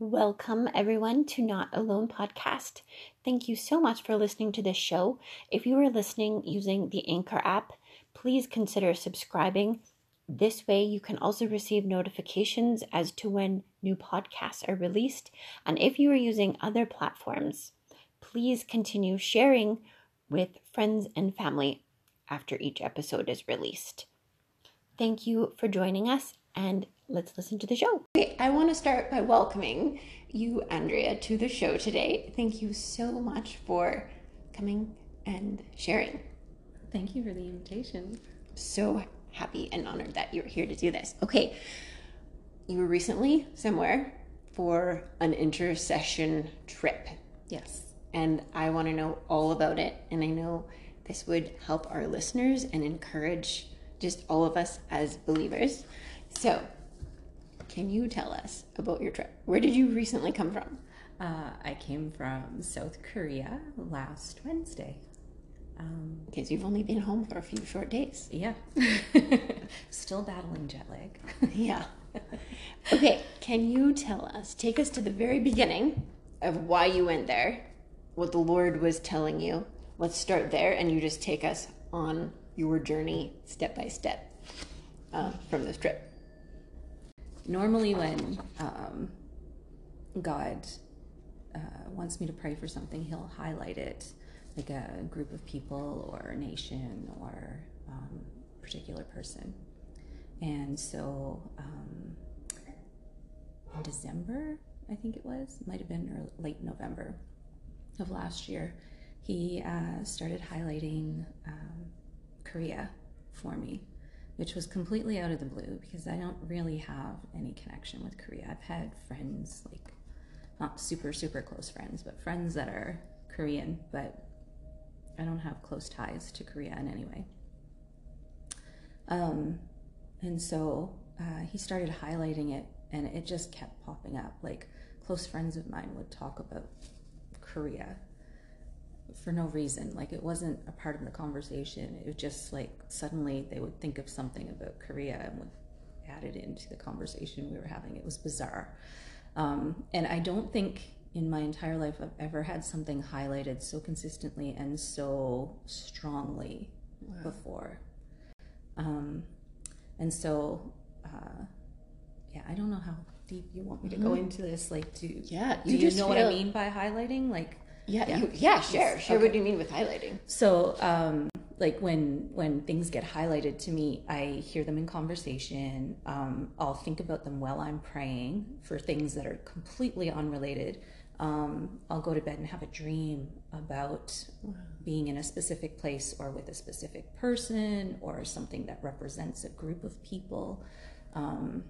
Welcome, everyone, to Not Alone podcast. Thank you so much for listening to this show. If you are listening using the Anchor app, please consider subscribing. This way, you can also receive notifications as to when new podcasts are released. And if you are using other platforms, please continue sharing with friends and family after each episode is released. Thank you for joining us, and let's listen to the show. Okay, I want to start by welcoming you, Andrea, to the show today. Thank you so much for coming and sharing. Thank you for the invitation. So happy and honored that you're here to do this. Okay, you were recently somewhere for an intercession trip. Yes. And I want to know all about it. And I know this would help our listeners and encourage just all of us as believers. So, can you tell us about your trip? Where did you recently come from? Uh, I came from South Korea last Wednesday. Um, okay, so you've only been home for a few short days. Yeah. Still battling jet lag. yeah. Okay, can you tell us, take us to the very beginning of why you went there, what the Lord was telling you? Let's start there, and you just take us on your journey step by step uh, from this trip normally when um, God uh, wants me to pray for something, He'll highlight it, like a group of people or a nation or um, particular person. And so um, in December, I think it was, might have been late November of last year, he uh, started highlighting um, Korea for me which was completely out of the blue because I don't really have any connection with Korea. I've had friends, like not super, super close friends, but friends that are Korean, but I don't have close ties to Korea in any way. Um, and so uh, he started highlighting it, and it just kept popping up. Like close friends of mine would talk about Korea for no reason. Like it wasn't a part of the conversation. It was just like suddenly they would think of something about Korea and would add it into the conversation we were having. It was bizarre. Um, and I don't think in my entire life I've ever had something highlighted so consistently and so strongly wow. before. Um, and so, uh, yeah, I don't know how deep you want me to mm-hmm. go into this. Like, do yeah, you, do you know feel... what I mean by highlighting? Like, yeah, yeah, you, yeah share. Share okay. what do you mean with highlighting? So, um, like when when things get highlighted to me, I hear them in conversation. Um, I'll think about them while I'm praying for things that are completely unrelated. Um, I'll go to bed and have a dream about being in a specific place or with a specific person or something that represents a group of people. Um,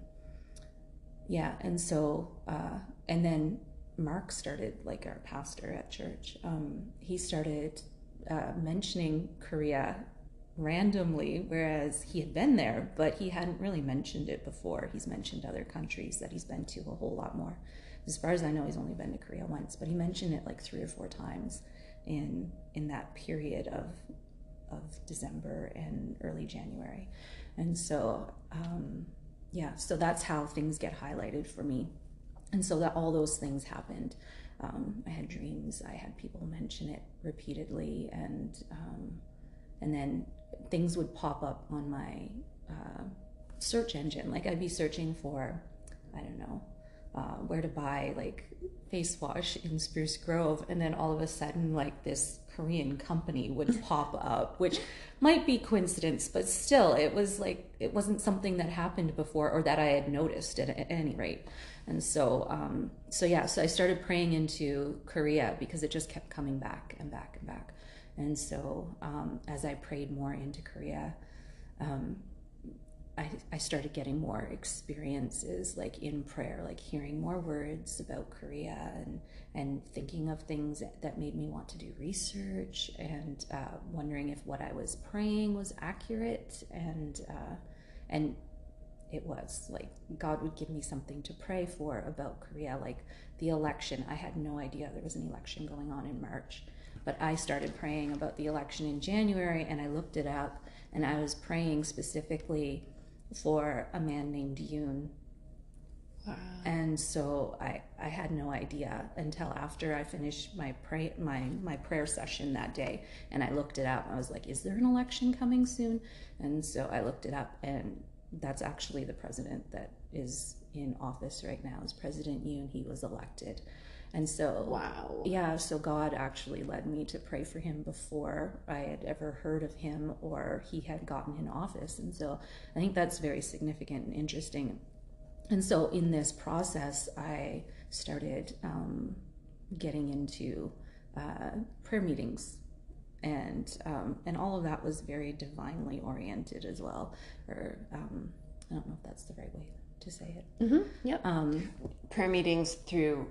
yeah, and so uh, and then Mark started, like our pastor at church, um, he started uh, mentioning Korea randomly, whereas he had been there, but he hadn't really mentioned it before. He's mentioned other countries that he's been to a whole lot more. As far as I know, he's only been to Korea once, but he mentioned it like three or four times in in that period of of December and early January, and so um, yeah, so that's how things get highlighted for me and so that all those things happened. Um, i had dreams. I had people mention it repeatedly. And um, and then things would pop up on my uh, search engine. Like i'd be searching for i don't know uh, where to buy like face wash in Spruce Grove, and then all of a sudden, like this Korean company would pop up, which might be coincidence, but still, it was like it wasn't something that happened before or that I had noticed at, at any rate. And so, um, so yeah, so I started praying into Korea because it just kept coming back and back and back. And so, um, as I prayed more into Korea, um, I, I started getting more experiences like in prayer, like hearing more words about Korea and, and thinking of things that, made me want to do research and uh, wondering if what I was praying was accurate and, uh, and it was like god would give me something to pray for about korea like the election i had no idea there was an election going on in march but i started praying about the election in january and i looked it up and i was praying specifically for a man named yoon Wow. And so I, I had no idea until after I finished my pray my my prayer session that day and I looked it up. And I was like, is there an election coming soon? And so I looked it up and that's actually the president that is in office right now is President Yoon. He was elected. And so, wow. Yeah, so God actually led me to pray for him before I had ever heard of him or he had gotten in office. And so I think that's very significant and interesting. And so in this process, I started um, getting into uh, prayer meetings. And um, and all of that was very divinely oriented as well, or um, I don't know if that's the right way to say it. Mm-hmm. Yep. Um, prayer meetings through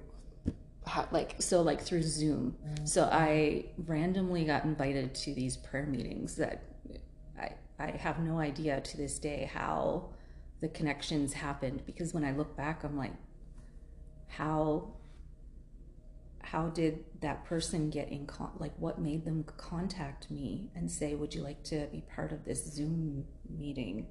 how, like so like through zoom so i randomly got invited to these prayer meetings that i i have no idea to this day how the connections happened because when i look back i'm like how how did that person get in con like what made them contact me and say would you like to be part of this zoom meeting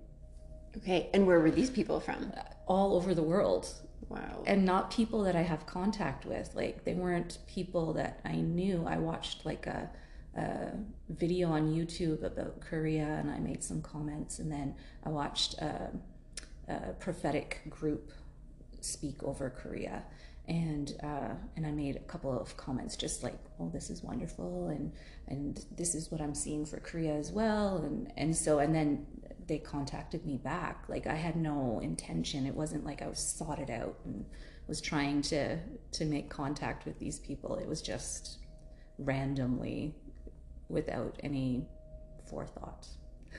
okay and where were these people from uh, all over the world Wow. And not people that I have contact with. Like they weren't people that I knew. I watched like a, a video on YouTube about Korea and I made some comments. And then I watched a, a prophetic group speak over Korea. And uh, and I made a couple of comments, just like, "Oh, this is wonderful," and and this is what I'm seeing for Korea as well, and and so and then they contacted me back. Like I had no intention. It wasn't like I was sought it out and was trying to to make contact with these people. It was just randomly without any forethought.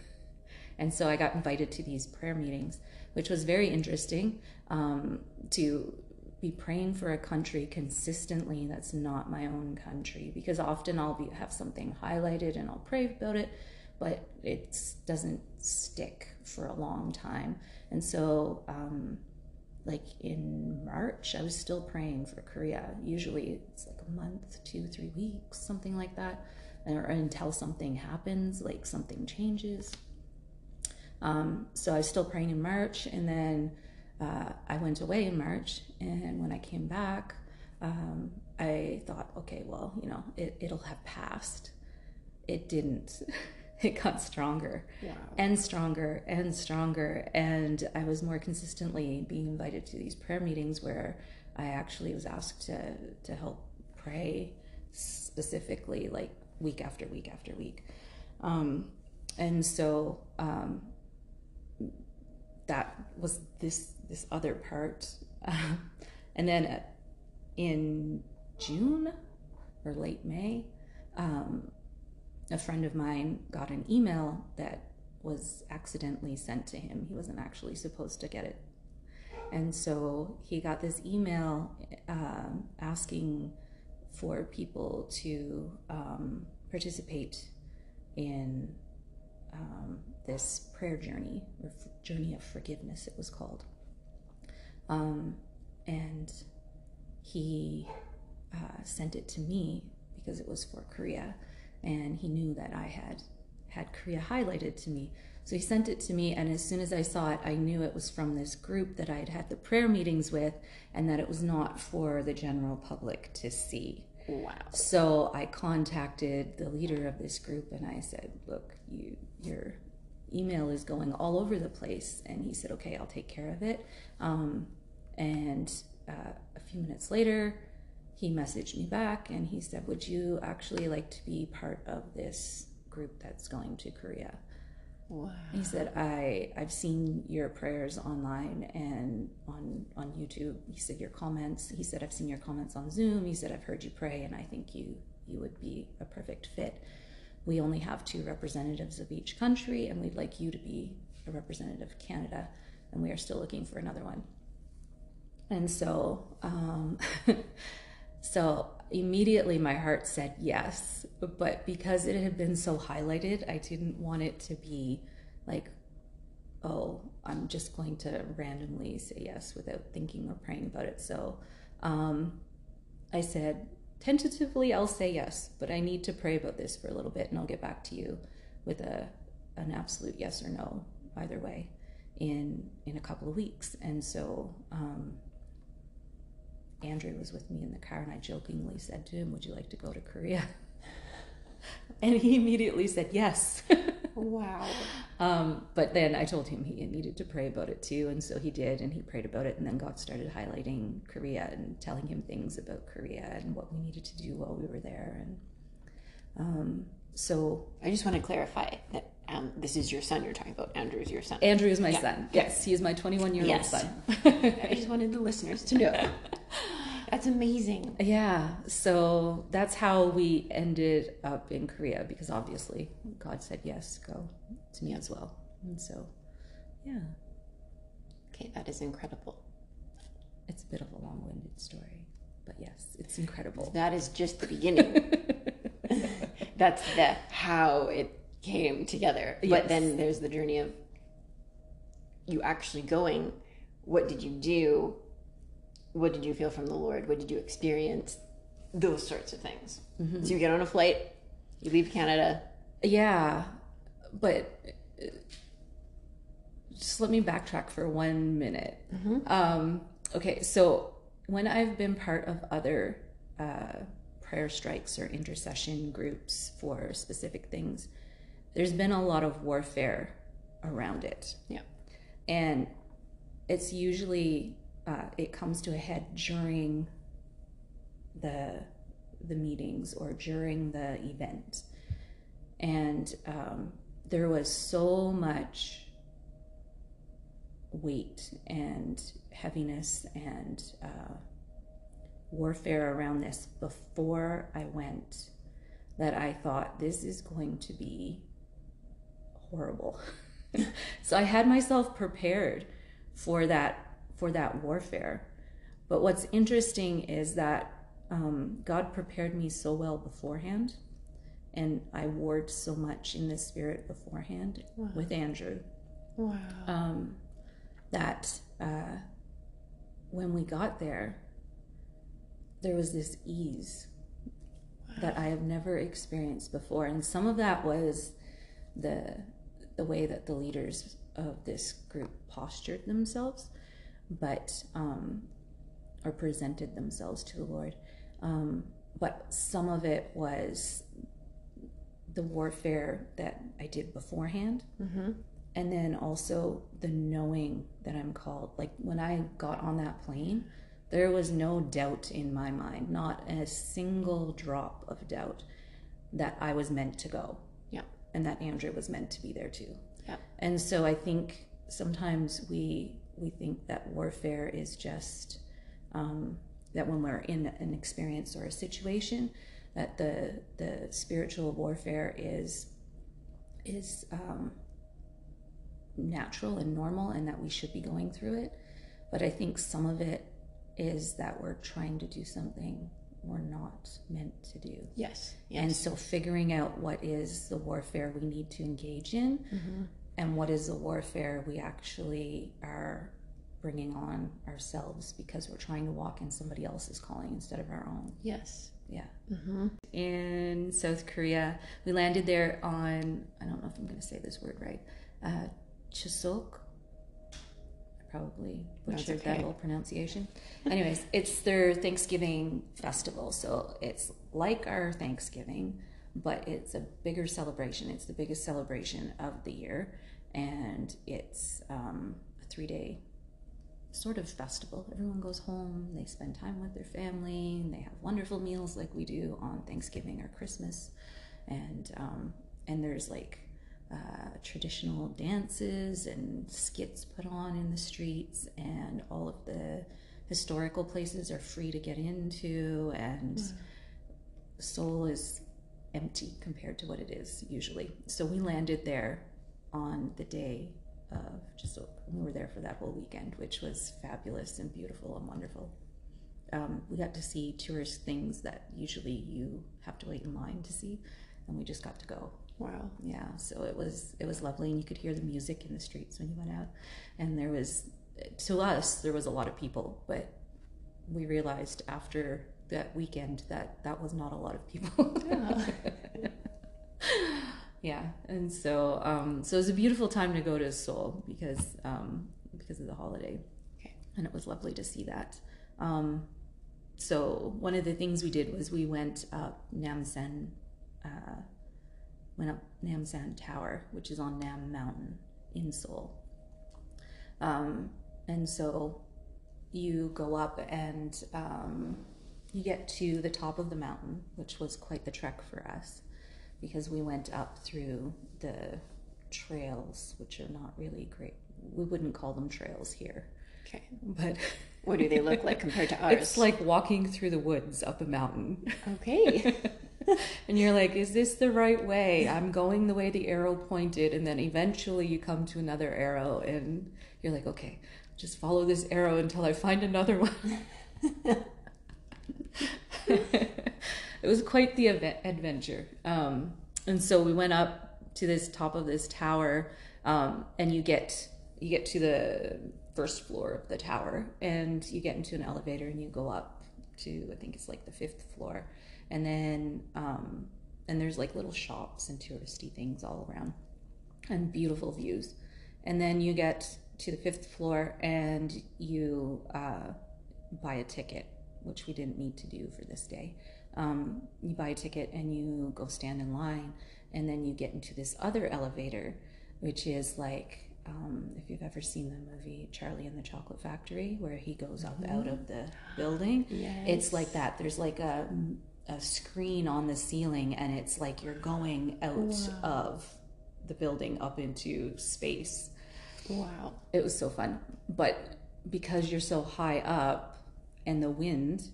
And so I got invited to these prayer meetings, which was very interesting um, to be praying for a country consistently that's not my own country because often I'll be have something highlighted and I'll pray about it but it doesn't stick for a long time. And so, um, like in March, I was still praying for Korea. Usually it's like a month, two, three weeks, something like that, or until something happens, like something changes. Um, so I was still praying in March, and then uh, I went away in March, and when I came back, um, I thought, okay, well, you know, it, it'll have passed. It didn't. it got stronger wow. and stronger and stronger. And I was more consistently being invited to these prayer meetings where I actually was asked to, to help pray specifically, like week after week after week. Um, and so um, that was this this other part. and then in June or late May, um, a friend of mine got an email that was accidentally sent to him. He wasn't actually supposed to get it. And so he got this email uh, asking for people to um, participate in um, this prayer journey, or journey of forgiveness, it was called. Um, and he uh, sent it to me because it was for Korea and he knew that I had had Korea highlighted to me. So he sent it to me, and as soon as I saw it, I knew it was from this group that I had had the prayer meetings with, and that it was not for the general public to see. Wow. So I contacted the leader of this group, and I said, "Look, you, your email is going all over the place." And he said, "Okay, I'll take care of it." Um, and uh, a few minutes later, he messaged me back and he said, Would you actually like to be part of this group that's going to Korea? Wow. He said, I, I've seen your prayers online and on, on YouTube. He said, Your comments. He said, I've seen your comments on Zoom. He said, I've heard you pray and I think you, you would be a perfect fit. We only have two representatives of each country and we'd like you to be a representative of Canada and we are still looking for another one. And so, um, So immediately my heart said yes. But because it had been so highlighted, I didn't want it to be like, oh, I'm just going to randomly say yes without thinking or praying about it. So um, I said, tentatively, I'll say yes, but I need to pray about this for a little bit and I'll get back to you with a, an absolute yes or no, either way, in, in a couple of weeks. And so um, Andrew was with me in the car, and I jokingly said to him, "Would you like to go to Korea?" and he immediately said yes. wow. Um, but then I told him he needed to pray about it too, and so he did, and he prayed about it, and then God started highlighting Korea and telling him things about Korea and what we needed to do while we were there, and um, so I just want to clarify that um, this is your son you're talking about. Andrew is your son. Andrew is my yeah. son. Yes, he is my 21 year old yes. son. I just wanted the listeners to know. That's amazing. Yeah. So that's how we ended up in Korea because obviously God said yes, go to me as well. And so, yeah. Okay, that is incredible. It's a bit of a long winded story, but yes, it's incredible. That is just the beginning. that's the how it came together. Yes. But then there's the journey of you actually going. What did you do? What did you feel from the Lord? What did you experience? Those sorts of things. Mm-hmm. So you get on a flight, you leave Canada. Yeah, but uh, just let me backtrack for one minute. Mm-hmm. Um, okay, so when I've been part of other uh, prayer strikes or intercession groups for specific things, there's been a lot of warfare around it. Yeah. And it's usually uh, it comes to a head during the the meetings or during the event, and um, there was so much weight and heaviness and uh, warfare around this before I went that I thought this is going to be horrible. so I had myself prepared for that for that warfare. But what's interesting is that um, God prepared me so well beforehand, and I warred so much in the spirit beforehand wow. with Andrew. Wow. Um, that uh, when we got there, there was this ease wow. that I have never experienced before, and some of that was the the way that the leaders of this group postured themselves, but um, or presented themselves to the Lord. Um, but some of it was the warfare that I did beforehand. Mm-hmm. And then also the knowing that I'm called. Like when I got on that plane, there was no doubt in my mind, not a single drop of doubt that I was meant to go. And that Andrew was meant to be there too. Yeah. And so I think sometimes we we think that warfare is just um, that when we're in an experience or a situation, that the the spiritual warfare is is um, natural and normal, and that we should be going through it. But I think some of it is that we're trying to do something we're not meant to do. Yes. yes. And so figuring out what is the warfare we need to engage in mm-hmm. and what is the warfare we actually are bringing on ourselves because we're trying to walk in somebody else's calling instead of our own. Yes. Yeah. Mm-hmm. In South Korea, we landed there on, I don't know if I'm going to say this word right, uh, Chuseok probably butchered okay. that whole pronunciation. Anyways, it's their Thanksgiving festival. So it's like our Thanksgiving, but it's a bigger celebration. It's the biggest celebration of the year. And it's um, a three day sort of festival. Everyone goes home, they spend time with their family, and they have wonderful meals like we do on Thanksgiving or Christmas. And um, and there's like uh, traditional dances and skits put on in the streets, and all of the historical places are free to get into, and mm. Seoul is empty compared to what it is usually. So we landed there on the day of just we were there for that whole weekend, which was fabulous and beautiful and wonderful. Um, we got to see tourist things that usually you have to wait in line to see, and we just got to go Wow. Yeah. So it was it was lovely, and you could hear the music in the streets when you went out. And there was, to us, there was a lot of people, but we realized after that weekend that that was not a lot of people. Yeah. yeah. And so um, so it was a beautiful time to go to Seoul because um, because of the holiday. Okay. And it was lovely to see that. Um, so one of the things we did was we went up Namsan, uh, went up Namsan Tower, which is on Nam Mountain in Seoul. Um, and so you go up and um, you get to the top of the mountain, which was quite the trek for us because we went up through the trails, which are not really great. We wouldn't call them trails here. Okay. But what do they look like compared to ours? It's like walking through the woods up a mountain. Okay. and you're like, is this the right way? I'm going the way the arrow pointed. And then eventually you come to another arrow and you're like, okay, just follow this arrow until I find another one. it was quite the adventure. Um, and so we went up to this top of this tower um, and you get you get to the first floor of the tower and you get into an elevator and you go up to I think it's like the fifth floor and then um, and there's like little shops and touristy things all around and beautiful views and then you get to the fifth floor and you uh, buy a ticket which we didn't need to do for this day um, you buy a ticket and you go stand in line and then you get into this other elevator which is like um, if you've ever seen the movie Charlie and the Chocolate Factory, where he goes up mm-hmm. out of the building, yes. it's like that. There's like a, a screen on the ceiling, and it's like you're going out wow. of the building up into space. Wow. It was so fun. But because you're so high up and the wind,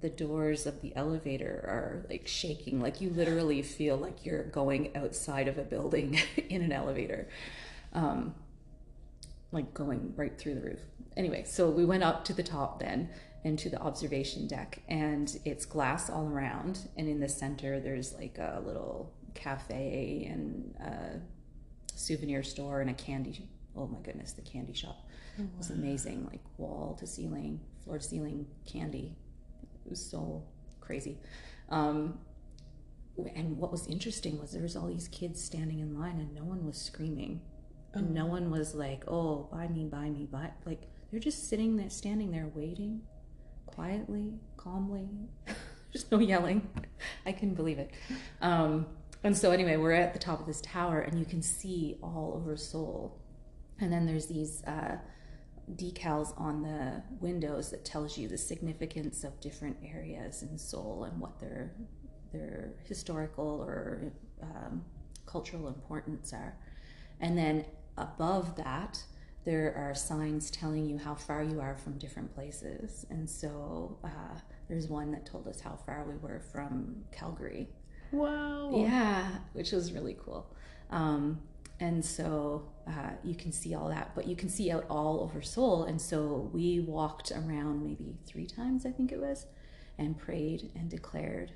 the doors of the elevator are like shaking. Like you literally feel like you're going outside of a building in an elevator. Um, like going right through the roof. Anyway, so we went up to the top then into the observation deck, and it's glass all around. And in the center, there's like a little cafe and a souvenir store and a candy. Oh my goodness, the candy shop oh, wow. was amazing. Like wall to ceiling, floor to ceiling candy. It was so crazy. Um, and what was interesting was there was all these kids standing in line and no one was screaming and no one was like, "Oh, buy me, buy me, buy." Like they're just sitting there, standing there, waiting, quietly, calmly. just no yelling. I couldn't believe it. Um, and so anyway, we're at the top of this tower, and you can see all over Seoul. And then there's these uh, decals on the windows that tells you the significance of different areas in Seoul and what their their historical or um, cultural importance are. And then above that, there are signs telling you how far you are from different places. And so uh, there's one that told us how far we were from Calgary. Wow. Yeah, which was really cool. Um, and so uh, you can see all that, but you can see out all over Seoul. And so we walked around maybe three times, I think it was, and prayed and declared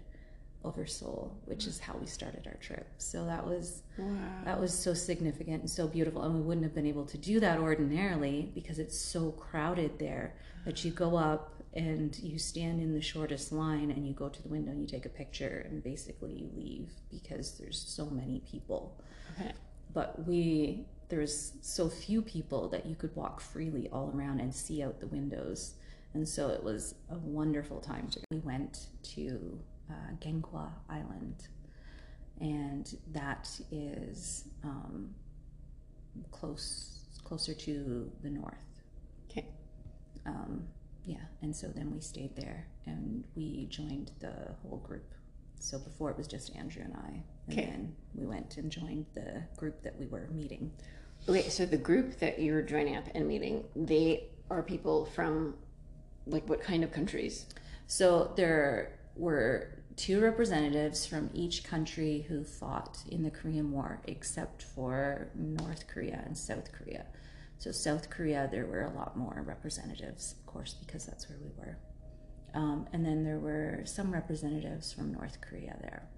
over Seoul, which is how we started our trip. So that was wow. that was so significant and so beautiful, and we wouldn't have been able to do that ordinarily because it's so crowded there. That you go up and you stand in the shortest line and you go to the window and you take a picture and basically you leave because there's so many people. Okay. But we there's so few people that you could walk freely all around and see out the windows. And so it was a wonderful time. To, we went to uh, Island, and that is um, close closer to the north. Okay. Um, yeah, and so then we stayed there, and we joined the whole group. So before it was just Andrew and I, and okay. then we went and joined the group that we were meeting. Okay, so the group that you were joining up and meeting, they are people from like what kind of countries? So there were two representatives from each country who fought in the Korean War, except for North Korea and South Korea. So, South Korea, there were a lot more representatives, of course, because that's where we were. Um, and then there were some representatives from North Korea there.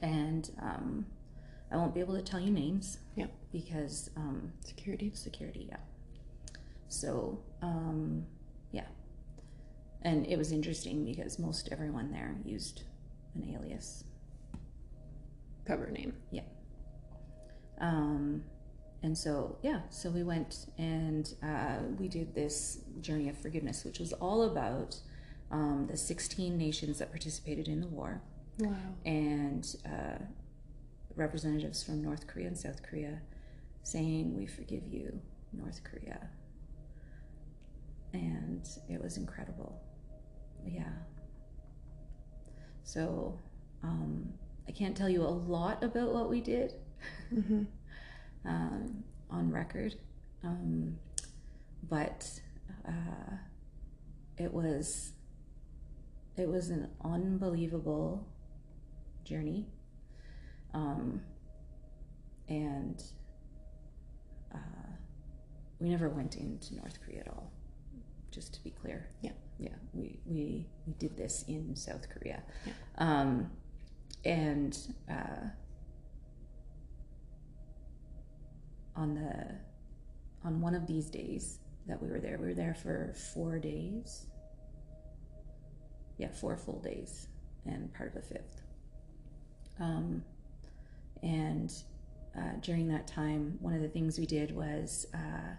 And um, I won't be able to tell you names. Yeah. Because um, security. Security, yeah. So, um, and it was interesting because most everyone there used an alias cover name. Yeah. Um, and so yeah, so we went and uh, we did this journey of forgiveness, which was all about um, the 16 nations that participated in the war, Wow. and uh, representatives from North Korea and South Korea saying, We forgive you, North Korea. And it was incredible. Yeah. So um, I can't tell you a lot about what we did Mm-hmm. um, on record, um, but uh, it was it was an unbelievable journey, um, and uh, we never went into North Korea at all. Just to be clear, Yeah. Yeah, we we we did this in South Korea, Yeah. um, and. Uh, on the on one of these days that we were there we were there for four days yeah four full days and part of a fifth um, and uh, during that time one of the things we did was uh,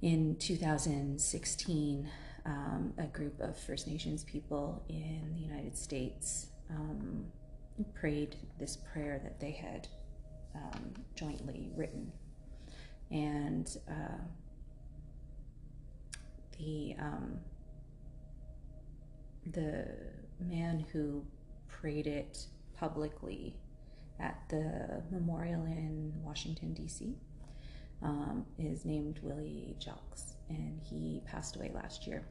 in 2016 um, a group of first nations people in the united states um, prayed this prayer that they had um, jointly written. And uh, the um, the man who prayed it publicly at the memorial in Washington D.C. Um, is named Willie Jacques, and he passed away last year.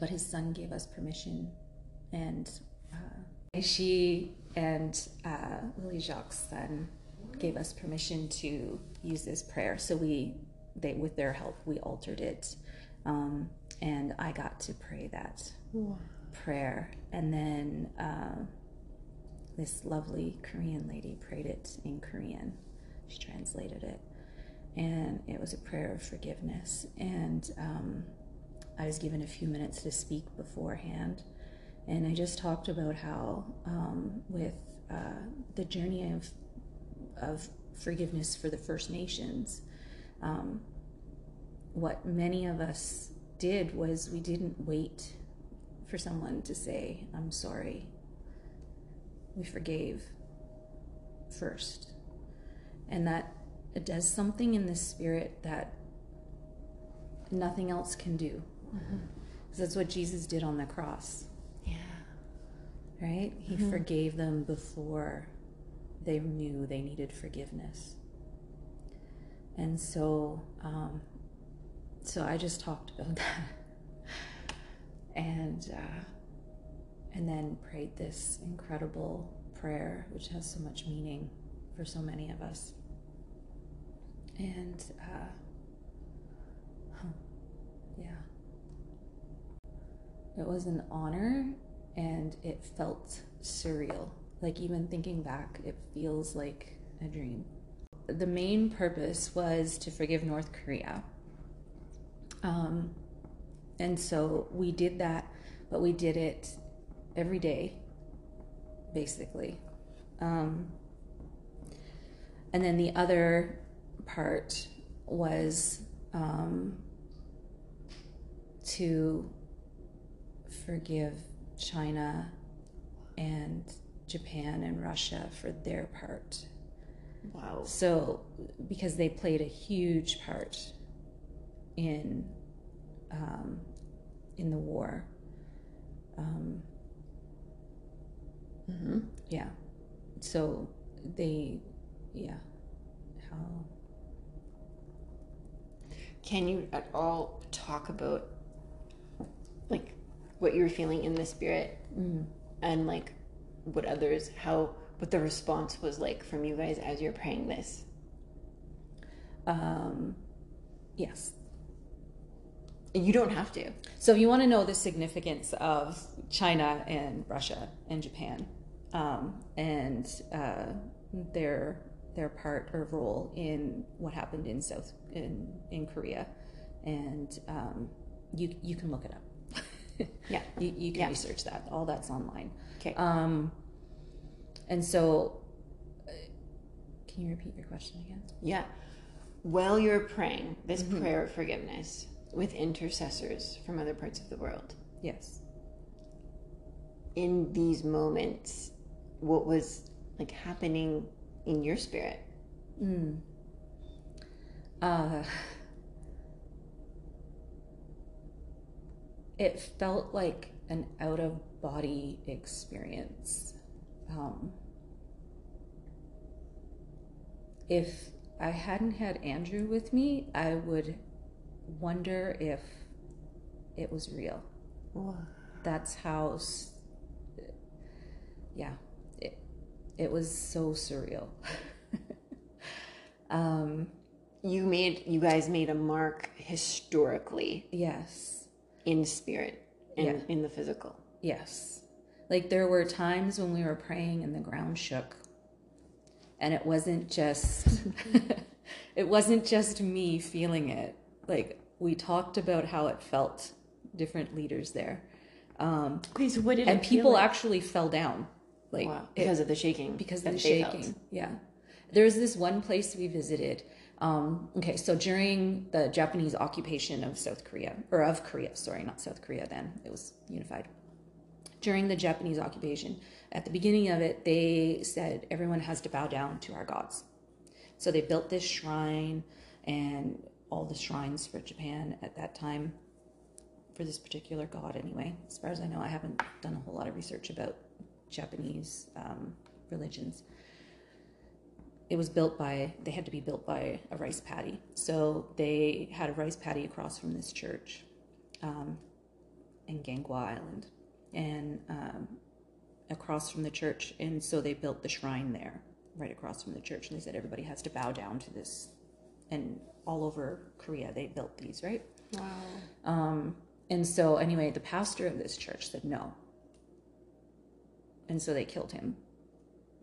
But his son gave us permission, and uh, she and uh, Willie Jacques' son gave us permission to use this prayer. So we, they, with their help, we altered it, um, and I got to pray that Wow. prayer. And then uh, this lovely Korean lady prayed it in Korean. She translated it, and it was a prayer of forgiveness. And um, I was given a few minutes to speak beforehand, and I just talked about how um, with uh, the journey of of forgiveness for the First Nations, um, what many of us did was we didn't wait for someone to say, I'm sorry. We forgave first. And that it does something in the spirit that nothing else can do. Because that's what Jesus did on the cross, Yeah. right? He forgave them before they knew they needed forgiveness. And so, um, so I just talked about that, and uh, and then prayed this incredible prayer, which has so much meaning for so many of us. And uh, yeah, it was an honor, and it felt surreal. Like even thinking back, it feels like a dream. The main purpose was to forgive North Korea. Um, and so we did that, but we did it every day, basically. Um, and then the other part was um, to forgive China and Japan and Russia for their part. Wow. So, because they played a huge part in um, in the war. Um, Mm-hmm. yeah. So they, yeah. How? Can you at all talk about like what you were feeling in the spirit Mm. and like what others how what the response was like from you guys as you're praying this? Um, yes. You don't have to. So, if you want to know the significance of China and Russia and Japan, um, and uh, their their part or role in what happened in South in in Korea, and um, you you can look it up. Yeah. you, you can Yeah. research that. All that's online. Okay. Um, and so, uh, can you repeat your question again? Yeah. While you're praying this prayer of forgiveness with intercessors from other parts of the world, Yes. In these moments, what was like happening in your spirit? Mm. Uh, it felt like an out of body experience. Um, if I hadn't had Andrew with me, I would wonder if it was real. Wow. That's how, yeah, it, was so surreal. um, You made you guys made a mark historically yes, in spirit and Yeah. in the physical. yes. Like there were times when we were praying and the ground shook. And it wasn't just it wasn't just me feeling it. Like we talked about how it felt different leaders there. Um, Okay, so what did and people like? actually fell down. Like wow. it- because of the shaking. because of the they felt. shaking. Yeah. There's this one place we visited. Um, okay, so during the Japanese occupation of South Korea, or of Korea, sorry, not South Korea then, it was unified. During the Japanese occupation, at the beginning of it, they said everyone has to bow down to our gods. So they built this shrine and all the shrines for Japan at that time, for this particular god anyway. As far as I know, I haven't done a whole lot of research about Japanese um, religions. It was built by, they had to be built by a rice paddy. So they had a rice paddy across from this church um, in Ganghwa Island and um, across from the church. And so they built the shrine there, right across from the church. And they said everybody has to bow down to this. And all over Korea, they built these, right? Wow. Um, and so, anyway, the pastor of this church said no. And so they killed him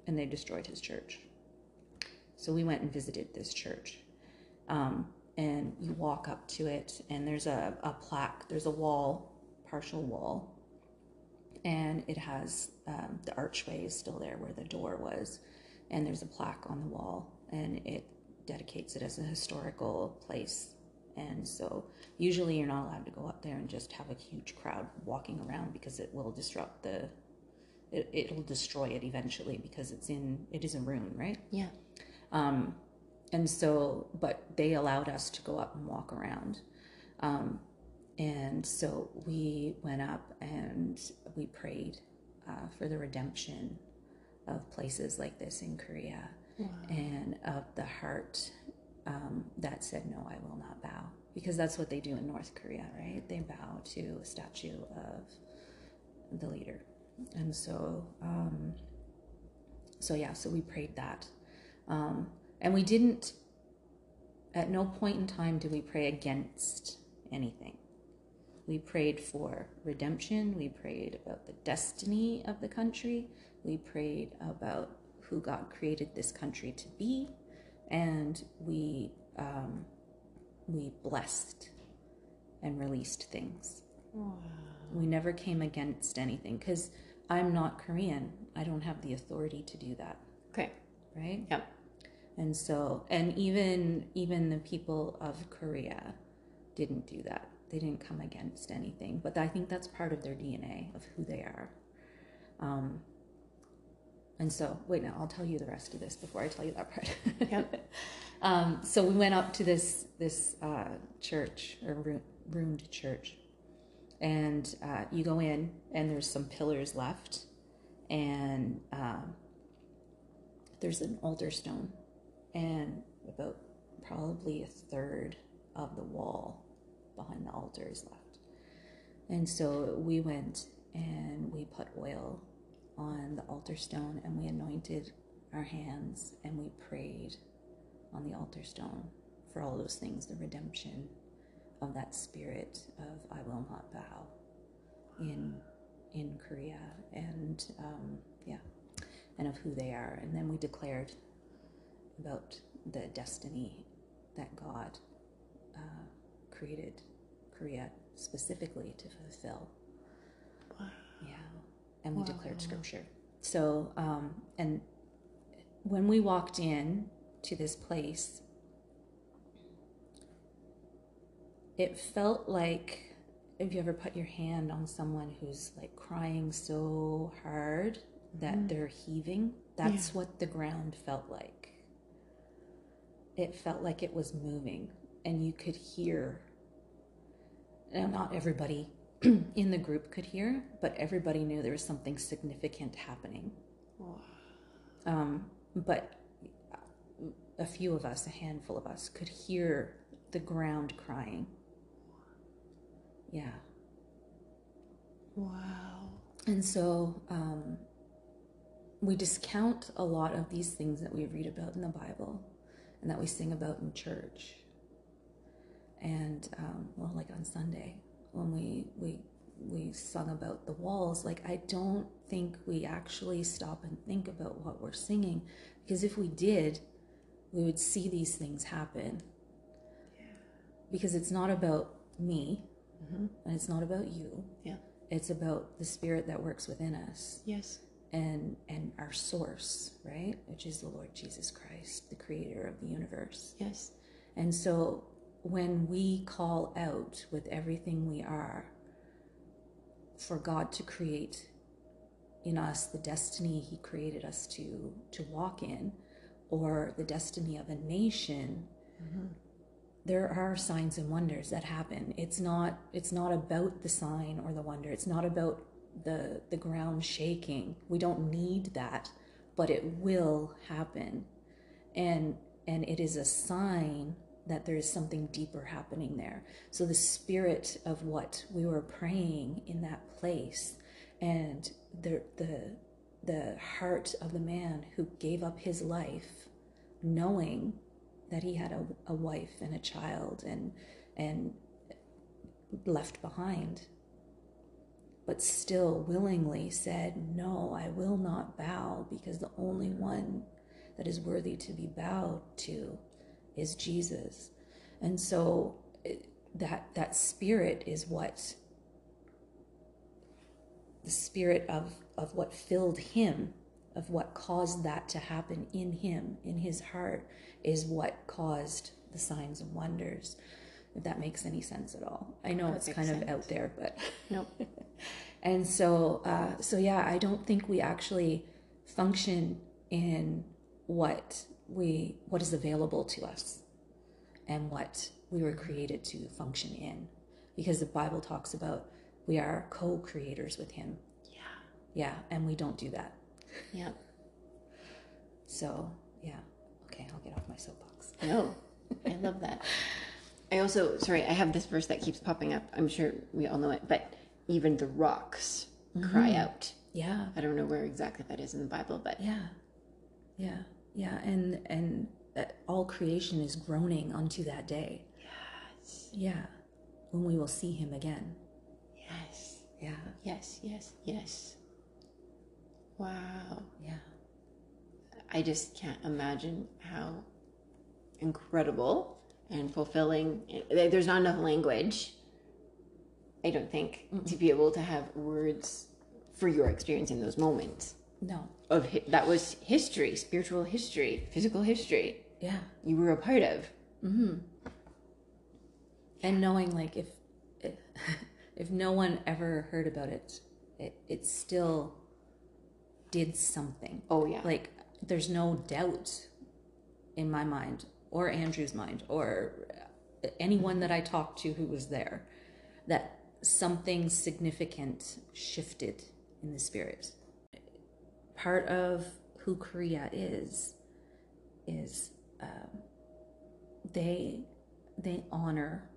and they destroyed his church. So we went and visited this church. Um, and you walk up to it, and there's a, a plaque, there's a wall, partial wall, and it has um, the archway is still there where the door was. And there's a plaque on the wall, and it dedicates it as a historical place. And so, usually, you're not allowed to go up there and just have a huge crowd walking around because it will disrupt the. It, it'll destroy it eventually because it's in it is a ruin, right? Yeah. Um, and so, but they allowed us to go up and walk around. Um, and so we went up and we prayed uh, for the redemption of places like this in Korea and of the heart um, that said, No, I will not bow. Because that's what they do in North Korea, right? They bow to a statue of the leader. And so, um, so yeah, so we prayed that. Um, and we didn't, at no point in time did we pray against anything. We prayed for redemption. We prayed about the destiny of the country. We prayed about who God created this country to be. And we, um, we blessed and released things. We never came against anything because I'm not Korean. I don't have the authority to do that, Okay. right? Yep. And so, and even even the people of Korea didn't do that. They didn't come against anything. But I think that's part of their DNA of who they are. Um, and so, wait, now I'll tell you the rest of this before I tell you that part. Yep. um, so we went up to this this uh, church or ru- ruined church, and uh, you go in, and there's some pillars left, and um, there's an altar stone, and about probably a third of the wall behind the altar is left. And so we went and we put oil on the altar stone and we anointed our hands and we prayed on the altar stone for all those things the redemption of that spirit of I will not bow in in Korea. And um, yeah and of who they are. And then we declared about the destiny that God uh, created Korea specifically to fulfill. Wow. yeah. And we declared scripture. So um, and when we walked in to this place it felt like if you ever put your hand on someone who's like crying so hard that they're heaving? That's what the ground felt like. It felt like it was moving, and you could hear. Now, not everybody in the group could hear, but everybody knew there was something significant happening. Um, but a few of us, a handful of us, could hear the ground crying. Yeah. Wow. And so um, we discount a lot of these things that we read about in the Bible and that we sing about in church. And um, well, like on Sunday when we we we sung about the walls, like I don't think we actually stop and think about what we're singing, because if we did, we would see these things happen. Yeah. Because it's not about me, Mm-hmm. and it's not about you. Yeah. It's about the spirit that works within us Yes. and and our source, right? Which is the Lord Jesus Christ, the creator of the universe. Yes. And so when we call out with everything we are for God to create in us the destiny he created us to to walk in or the destiny of a nation mm-hmm. There are signs and wonders that happen. It's not it's not about the sign or the wonder. It's not about the the ground shaking. We don't need that but it will happen. And and it is a sign that there is something deeper happening there. So the spirit of what we were praying in that place and the the the heart of the man who gave up his life knowing that he had a, a wife and a child and and left behind but still willingly said no i will not bow because the only one that is worthy to be bowed to is jesus. And so that that spirit is what the spirit of of what filled him of what caused that to happen in him in his heart is what caused the signs and wonders if that makes any sense at all i know it's kind of out there but Nope. and so uh, so yeah i don't think we actually function in what we what is available to us and what we were created to function in because the bible talks about we are co-creators with him Yeah. yeah and we don't do that Yeah. so okay i'll get off my soapbox No. I love that. I also, sorry, I have this verse that keeps popping up. I'm sure we all know it, but even the rocks cry out. yeah I don't know where exactly that is in the Bible, but yeah yeah yeah and and uh, all creation is groaning unto that day yes, yeah when we will see him again yes, yeah yes, yes, yes. Wow. yeah I just can't imagine how incredible and fulfilling. There's not enough language, I don't think, to be able to have words for your experience in those moments. no Of hi- that was history, spiritual history, physical history. yeah You were a part of. Mm-hmm. and knowing like if if, if no one ever heard about it it it still did something Oh yeah, like there's no doubt in my mind or andrew's mind or anyone that i talked to who was there that something significant shifted in the spirit part of who korea is is um, they they honor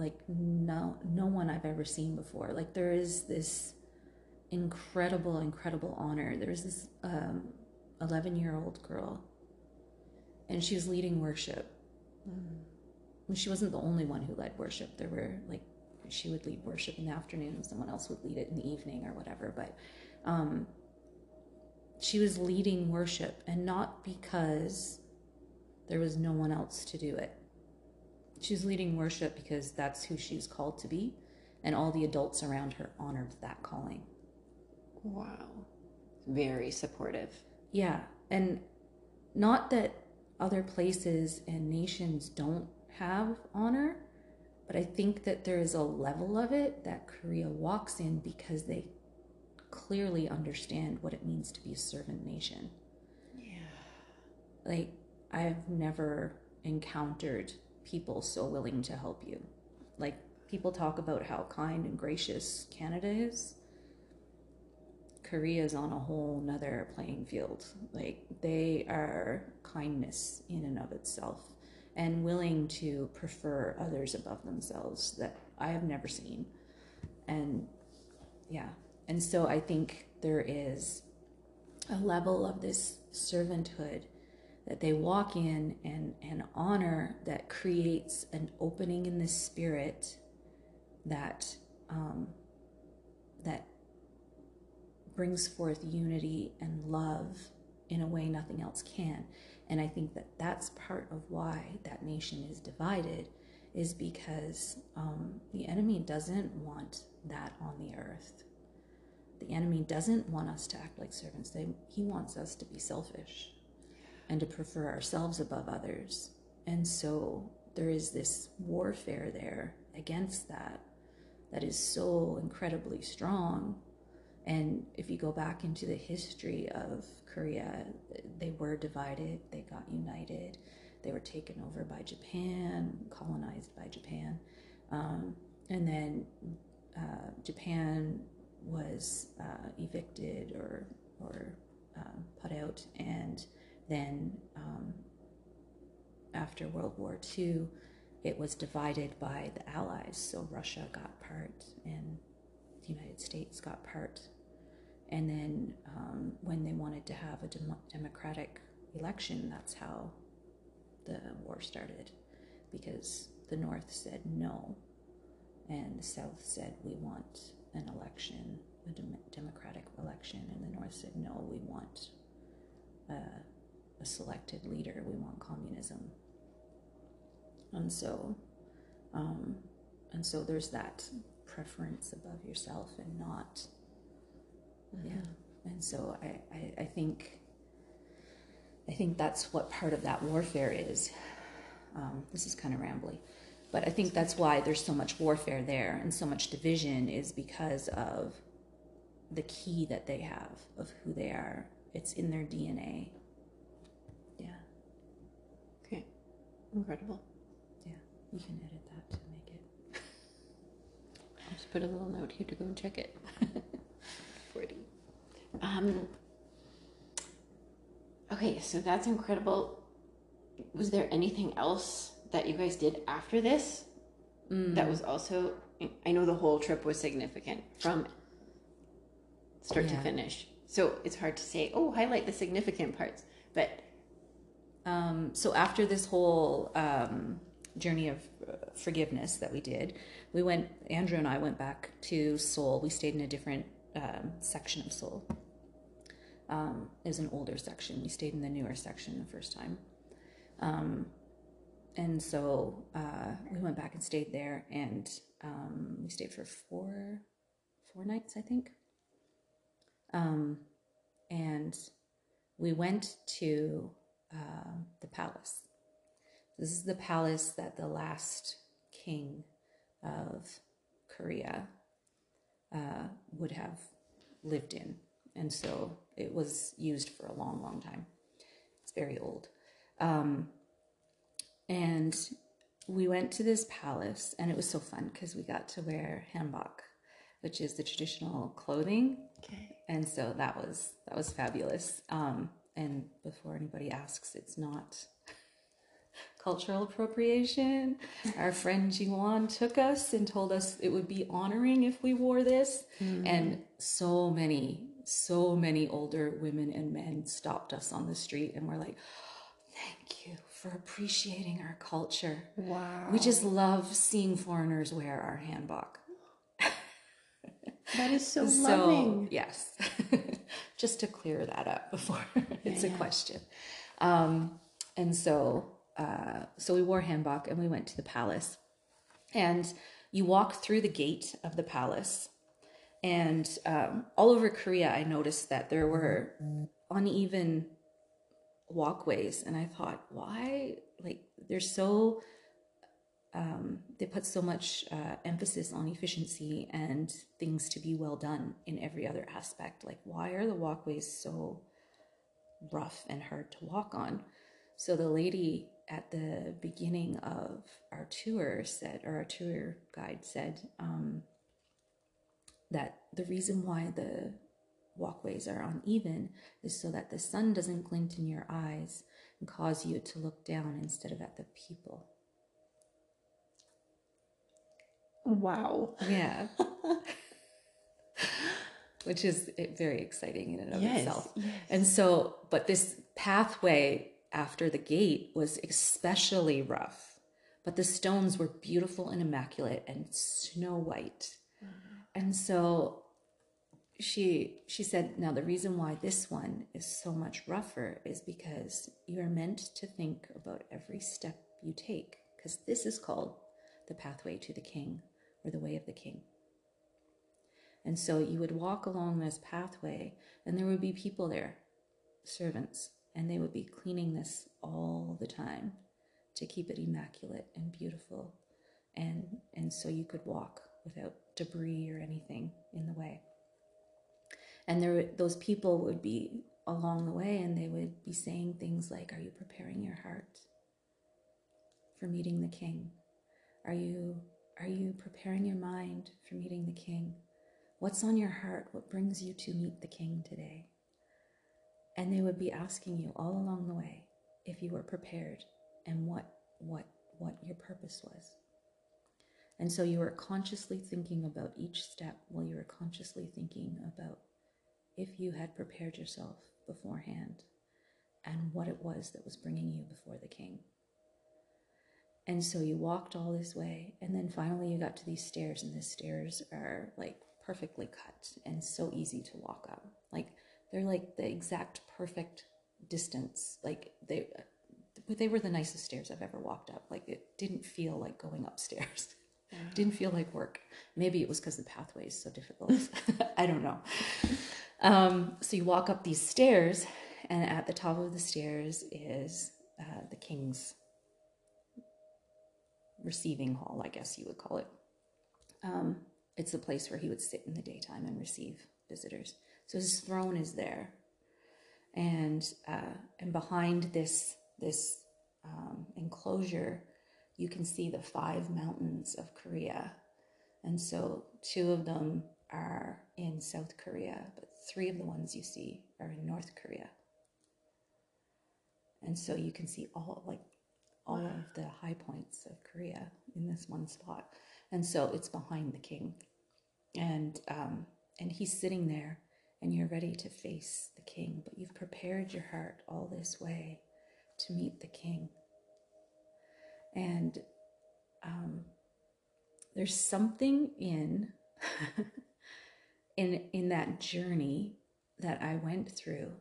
like no no one I've ever seen before. Like there is this incredible, incredible honor. There's this um, 11 year old girl, and she was leading worship. And She wasn't the only one who led worship. There were like she would lead worship in the afternoon, someone else would lead it in the evening or whatever. But um, she was leading worship, and not because there was no one else to do it. She's leading worship because that's who she's called to be, and all the adults around her honored that calling. Wow, very supportive. Yeah, and not that other places and nations don't have honor, but I think that there is a level of it that Korea walks in because they clearly understand what it means to be a servant nation. Yeah. Like, I've never encountered people so willing to help you. Like, people talk about how kind and gracious Canada is. Korea is on a whole nother playing field. Like, they are kindness in and of itself and willing to prefer others above themselves that I have never seen. And yeah, and so I think there is a level of this servanthood that they walk in and, and honor that creates an opening in the spirit that um, that brings forth unity and love in a way nothing else can. And I think that that's part of why that nation is divided, is because um, the enemy doesn't want that on the earth. The enemy doesn't want us to act like servants. They, he wants us to be selfish and to prefer ourselves above others. And so there is this warfare there against that that is so incredibly strong and if you go back into the history of Korea, they were divided, they got united, they were taken over by Japan, colonized by Japan. Um, and then uh, Japan was uh, evicted or, or um, put out. And then um, after World War II, it was divided by the Allies. So Russia got part and United States got part. And then um, when they wanted to have a dem- democratic election, that's how the war started because the North said no, and the South said we want an election, a dem- democratic election, and the North said no, we want a, a selected leader, we want communism. And so, um, and so there's that preference above yourself and not mm-hmm. yeah. And so I, I, I think i think that's what part of that warfare is. Um, this is kind of rambly but i think that's why there's so much warfare there and so much division is because of the key that they have of who they are. It's in their dna yeah. Okay. Incredible. Yeah. You can edit that to make it I'll just put a little note here to go and check it. Pretty. Um, okay, so that's incredible. Was there anything else that you guys did after this Mm. that was also? I know the whole trip was significant from start to finish. So it's hard to say, oh, highlight the significant parts. But Um, so after this whole um, journey of forgiveness that we did, we went. Andrew and I went back to Seoul. We stayed in a different um, section of Seoul. Um, it was an older section. We stayed in the newer section the first time, um, and so uh, we went back and stayed there. And um, we stayed for four four nights, I think. Um, and we went to uh, the palace. This is the palace that the last king of Korea uh, would have lived in. And so it was used for a long, long time. It's very old. Um, and we went to this palace, and it was so fun because we got to wear hanbok, which is the traditional clothing okay. and so that was that was fabulous um and before anybody asks it's not cultural appropriation. Our friend Jiwan took us and told us it would be honoring if we wore this. And so many so many older women and men stopped us on the street and were like thank you for appreciating our culture. Wow. we just love seeing foreigners wear our hanbok. That is so, so loving. yes. Just to clear that up before it's a yeah. question. Um, and so uh, so we wore hanbok and we went to the palace and you walk through the gate of the palace and um, all over korea i noticed that there were uneven walkways and i thought why like they're so um, they put so much uh, emphasis on efficiency and things to be well done in every other aspect. Like, why are the walkways so rough and hard to walk on? So the lady at the beginning of our tour said, or our tour guide said, um, that the reason why the walkways are uneven is so that the sun doesn't glint in your eyes and cause you to look down instead of at the people. Wow. Yeah. Which is eh, very exciting in and of Yes, itself. yes. And so, but this pathway after the gate was especially rough, but the stones were beautiful and immaculate and snow white. Mm-hmm. And so she she said now the reason why this one is so much rougher is because you are meant to think about every step you take because this is called the pathway to the king or the way of the king and so you would walk along this pathway and there would be people there servants and they would be cleaning this all the time to keep it immaculate and beautiful. And and so you could walk without debris or anything in the way. And there those people would be along the way and they would be saying things like are you preparing your heart for meeting the king? Are you are you preparing your mind for meeting the king? What's on your heart? What brings you to meet the king today and they would be asking you all along the way if you were prepared and what what what your purpose was and so you were consciously thinking about each step while you were consciously thinking about if you had prepared yourself beforehand and what it was that was bringing you before the king. And so you walked all this way, and then finally you got to these stairs, and the stairs are like perfectly cut and so easy to walk up. Like they're like the exact perfect distance. Like they, they were the nicest stairs I've ever walked up. Like it didn't feel like going upstairs. Didn't feel like work. Maybe it was because the pathway is so difficult. I don't know. Um, so you walk up these stairs, and at the top of the stairs is uh, the king's receiving hall, I guess you would call it. Um, it's the place where he would sit in the daytime and receive visitors. So his throne is there, and uh, and behind this this um, enclosure, you can see the five mountains of Korea, and so two of them are in South Korea, but three of the ones you see are in North Korea. And so you can see all like all of the high points of Korea in this one spot. And so it's behind the king. And um, and he's sitting there and you're ready to face the king, but you've prepared your heart all this way to meet the king. And um, there's something in in in that journey that I went through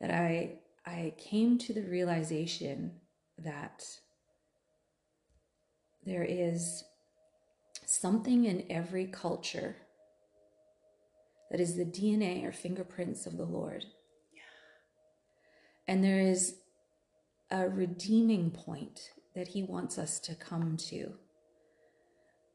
that I I came to the realization that there is something in every culture that is the DNA or fingerprints of the Lord. And there is a redeeming point that he wants us to come to.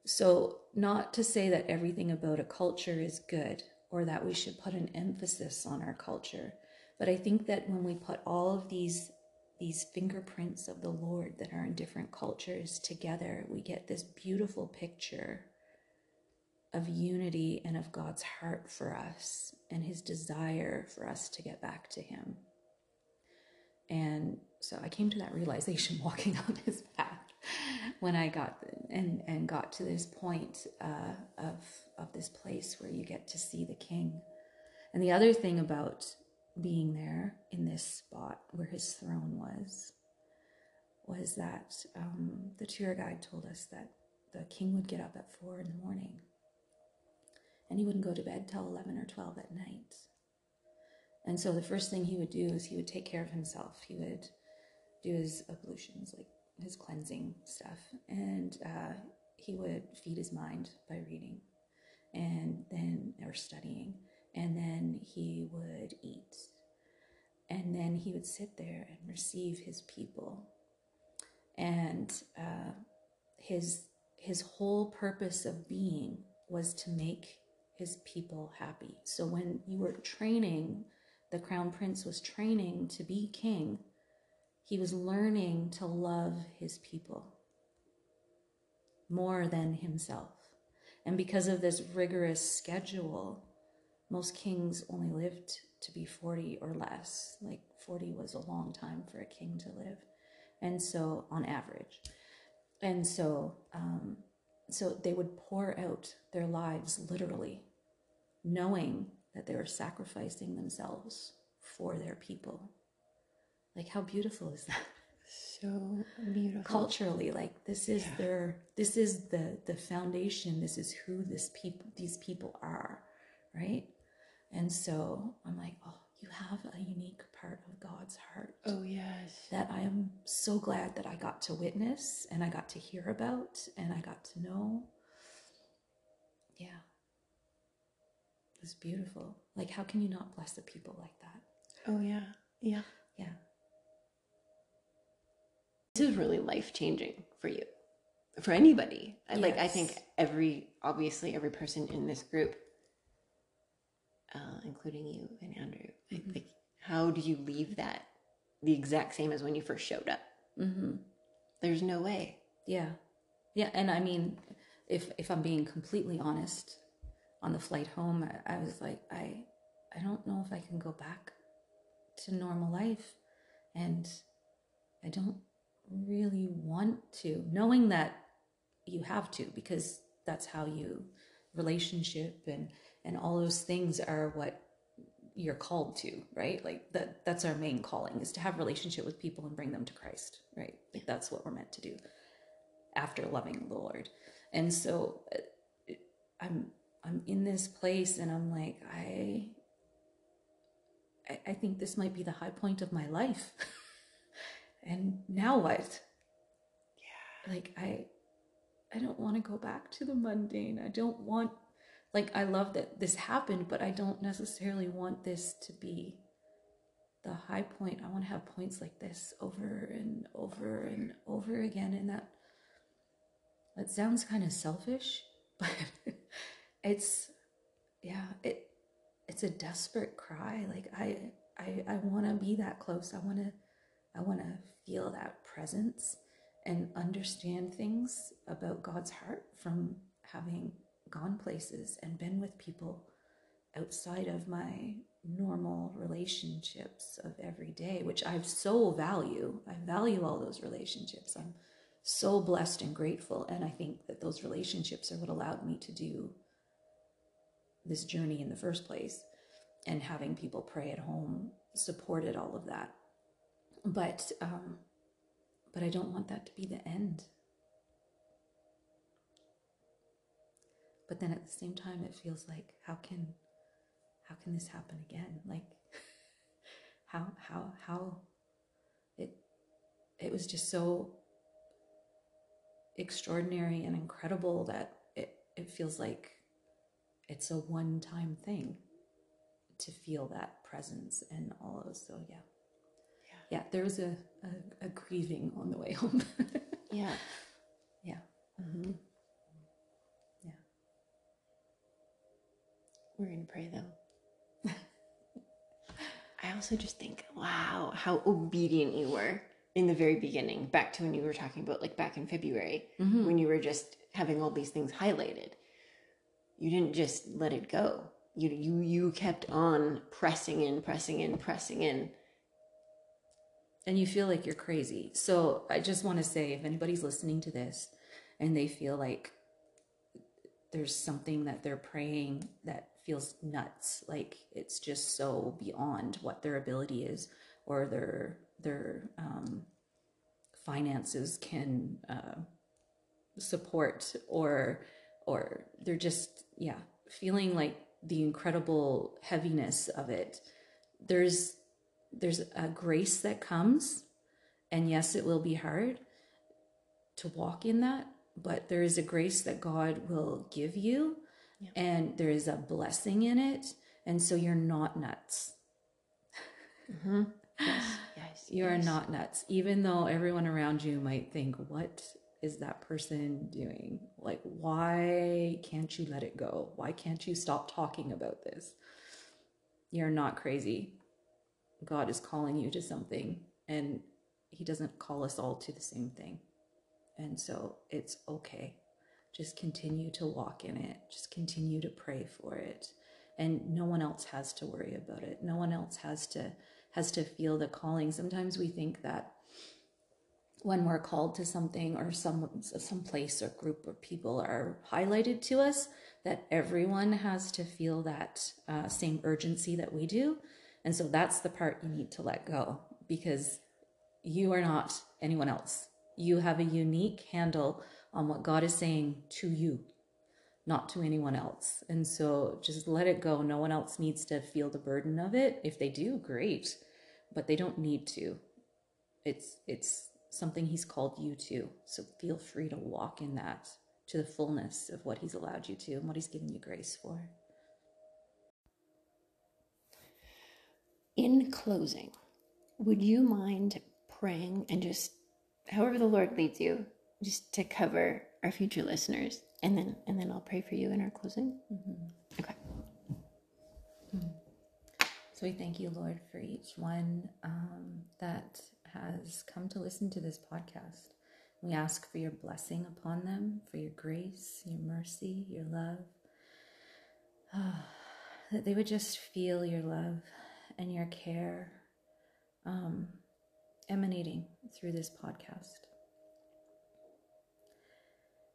So, not to say that everything about a culture is good or that we should put an emphasis on our culture, but I think that when we put all of these these fingerprints of the Lord that are in different cultures together, we get this beautiful picture of unity and of God's heart for us and his desire for us to get back to him. And so I came to that realization walking on this path when I got and and got to this point uh, of of this place where you get to see the King. And the other thing about being there in this spot where his throne was was that um, the tour guide told us that the king would get up at four in the morning and he wouldn't go to bed till 11 or 12 at night. And so the first thing he would do is he would take care of himself. He would do his ablutions, like his cleansing stuff, and uh, he would feed his mind by reading and then, or studying, and then he would eat. And then he would sit there and receive his people. And uh, his his whole purpose of being was to make his people happy. So when you were training, the crown prince was training to be king, he was learning to love his people more than himself. And because of this rigorous schedule, most kings only lived to be 40 or less. Like 40 was a long time for a king to live. And so, on average. And so, um, so they would pour out their lives literally, knowing that they were sacrificing themselves for their people. Like, how beautiful is that? So beautiful. Culturally, like this is yeah. their, this is the the foundation. This is who this people, these people are, right? And so I'm like, oh, you have a unique part of God's heart. Oh, yes. That I am so glad that I got to witness and I got to hear about and I got to know. Yeah. It's beautiful. Like, how can you not bless the people like that? Oh, yeah. Yeah. Yeah. This is really life changing for you, for anybody. Yes. Like, I think every, obviously, every person in this group uh, including you and Andrew. Mm-hmm. Like, how do you leave that the exact same as when you first showed up? Mm-hmm. There's no way. Yeah, yeah, and I mean, if if I'm being completely honest, on the flight home, I, I was like, I I don't know if I can go back to normal life, and I don't really want to, knowing that you have to because that's how you relationship and and all those things are what you're called to right? Like that that's our main calling is to have relationship with people and bring them to christ right? Like that's what we're meant to do after loving the lord. And so uh, i'm i'm in this place and i'm like i i, I think this might be the high point of my life. And now what? Yeah. Like i i don't want to go back to the mundane. I don't want like I love that this happened, but I don't necessarily want this to be the high point. I want to have points like this over and over and over again. And that that sounds kind of selfish, but it's yeah, it it's a desperate cry. Like I I I want to be that close. I want to I want to feel that presence and understand things about God's heart from having gone places and been with people outside of my normal relationships of every day, which I so value. I value all those relationships. I'm so blessed and grateful. And I think that those relationships are what allowed me to do this journey in the first place. And having people pray at home supported all of that. But um, but I don't want that to be the end. But then at the same time it feels like how can how can this happen again? Like how how how it it was just so extraordinary and incredible that it it feels like it's a one time thing to feel that presence and all of so yeah. Yeah, yeah there was a, a, a grieving on the way home. Yeah. Yeah. Mm-hmm. We're going to pray though. I also just think, wow, how obedient you were in the very beginning, back to when you were talking about like back in February, mm-hmm. when you were just having all these things highlighted. You didn't just let it go. You you you kept on pressing in, pressing in, pressing in. And you feel like you're crazy. So I just want to say if anybody's listening to this and they feel like there's something that they're praying that feels nuts. Like it's just so beyond what their ability is or their their um, finances can uh, support or or they're just yeah feeling like the incredible heaviness of it. There's there's a grace that comes and yes it will be hard to walk in that but there is a grace that god will give you and there is a blessing in it. And so you're not nuts. Mm-hmm. Yes, yes. You yes. are not nuts, even though everyone around you might think, what is that person doing? Like, why can't you let it go? Why can't you stop talking about this? You're not crazy. God is calling you to something, and He doesn't call us all to the same thing. And so it's okay. Just continue to walk in it, just continue to pray for it. And no one else has to worry about it. No one else has to has to feel the calling. Sometimes we think that when we're called to something or some some place or group or people are highlighted to us that everyone has to feel that uh, same urgency that we do and so that's the part you need to let go because you are not anyone else you have a unique handle on what god is saying to you not to anyone else and so just let it go no one else needs to feel the burden of it if they do great but they don't need to it's it's something He's called you to. So feel free to walk in that to the fullness of what He's allowed you to and what He's given you grace for. In closing, would you mind praying and just however the Lord leads you, just to cover our future listeners, and then and then I'll pray for you in our closing. Mm-hmm. Okay. Mm-hmm. So we thank you, Lord, for each one um, that has come to listen to this podcast. We ask for your blessing upon them, for your grace, your mercy, your love. Oh, that they would just feel your love and your care um, emanating through this podcast.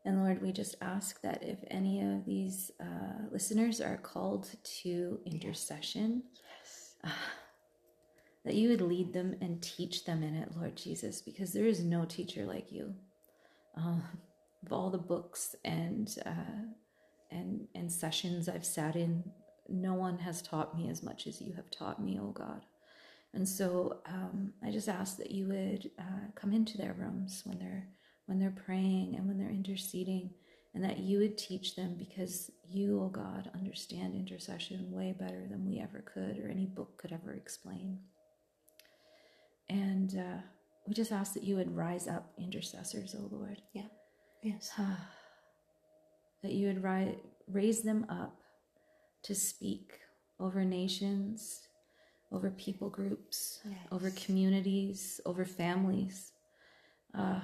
And Lord, we just ask that if any of these uh, listeners are called to intercession, yes. uh, that you would lead them and teach them in it, Lord Jesus, because there is no teacher like you. Um, of all the books and uh, and and sessions I've sat in, no one has taught me as much as you have taught me, oh God. And so um, I just ask that you would uh, come into their rooms when they're when they're praying and when they're interceding, and that you would teach them because you, oh God, understand intercession way better than we ever could or any book could ever explain. And uh, we just ask that you would rise up intercessors, oh Lord. Yeah. Yes. that you would ri- raise them up to speak over nations, over people groups, yes. over communities, over families. Uh,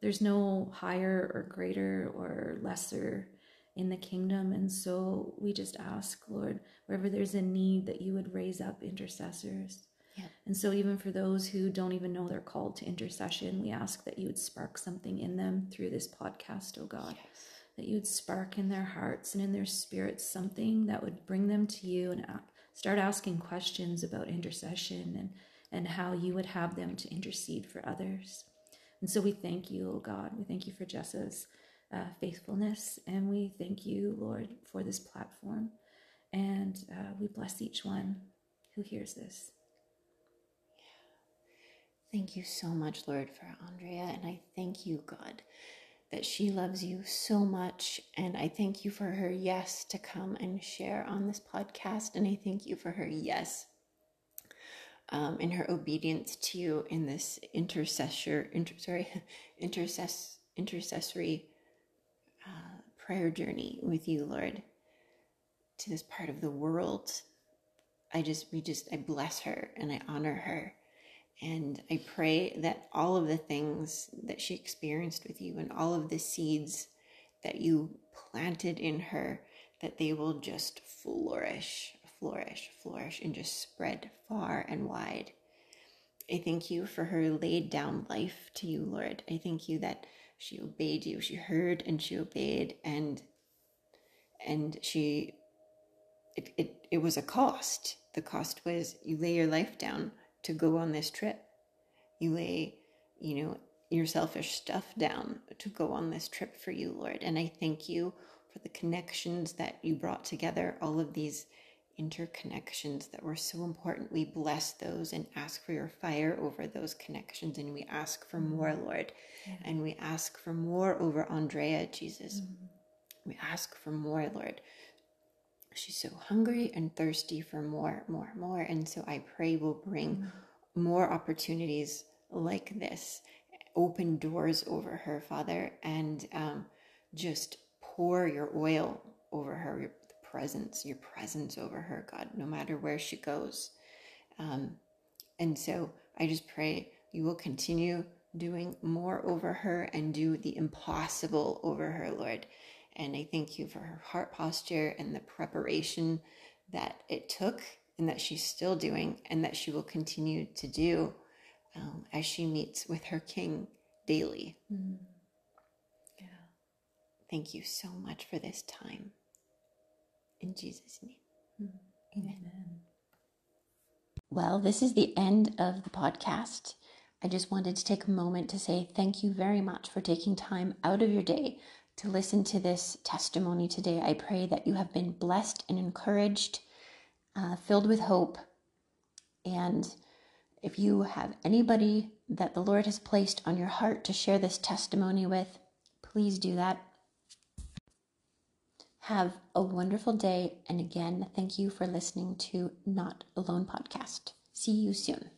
there's no higher or greater or lesser in the kingdom. And so we just ask, Lord, wherever there's a need, that you would raise up intercessors yeah. And so, even for those who don't even know they're called to intercession, we ask that you would spark something in them through this podcast, oh God. Yes. That you would spark in their hearts and in their spirits something that would bring them to you and start asking questions about intercession and, and how you would have them to intercede for others. And so, we thank you, oh God. We thank you for Jessa's uh, faithfulness. And we thank you, Lord, for this platform. And uh, we bless each one who hears this. Thank you so much, Lord, for Andrea. And I thank you, God, that she loves you so much. And I thank you for her yes to come and share on this podcast. And I thank you for her yes um, in her obedience to you in this intercessor, inter, sorry, intercess, intercessory uh, prayer journey with you, Lord, to this part of the world. I just, we just, I bless her and I honor her. And I pray that all of the things that she experienced with you and all of the seeds that you planted in her, that they will just flourish, flourish, flourish, and just spread far and wide. I thank you for her laid down life to you, Lord. I thank you that she obeyed you. She heard and she obeyed and and she it, it, it was a cost. The cost was you lay your life down to go on this trip. You lay, you know, your selfish stuff down to go on this trip for you, Lord. And I thank you for the connections that you brought together, all of these interconnections that were so important. We bless those and ask for your fire over those connections. And we ask for more, mm-hmm. Lord. Yeah. And we ask for more over Andrea, Jesus. Mm-hmm. We ask for more, Lord she's so hungry and thirsty for more, more, more. And so I pray we'll bring more opportunities like this open doors over her, Father, and um, just pour your oil over her, presence, your presence over her, God, no matter where she goes. Um, and so I just pray you will continue doing more over her and do the impossible over her, Lord. And I thank you for her heart posture and the preparation that it took and that she's still doing and that she will continue to do um, as she meets with her king daily. Mm. Yeah. Thank you so much for this time. In Jesus' name. Mm. Amen. Amen. Well, this is the end of the podcast. I just wanted to take a moment to say thank you very much for taking time out of your day to listen to this testimony today. I pray that you have been blessed and encouraged, uh, filled with hope. And if you have anybody that the Lord has placed on your heart to share this testimony with, please do that. Have a wonderful day. And again, thank you for listening to Not Alone podcast. See you soon.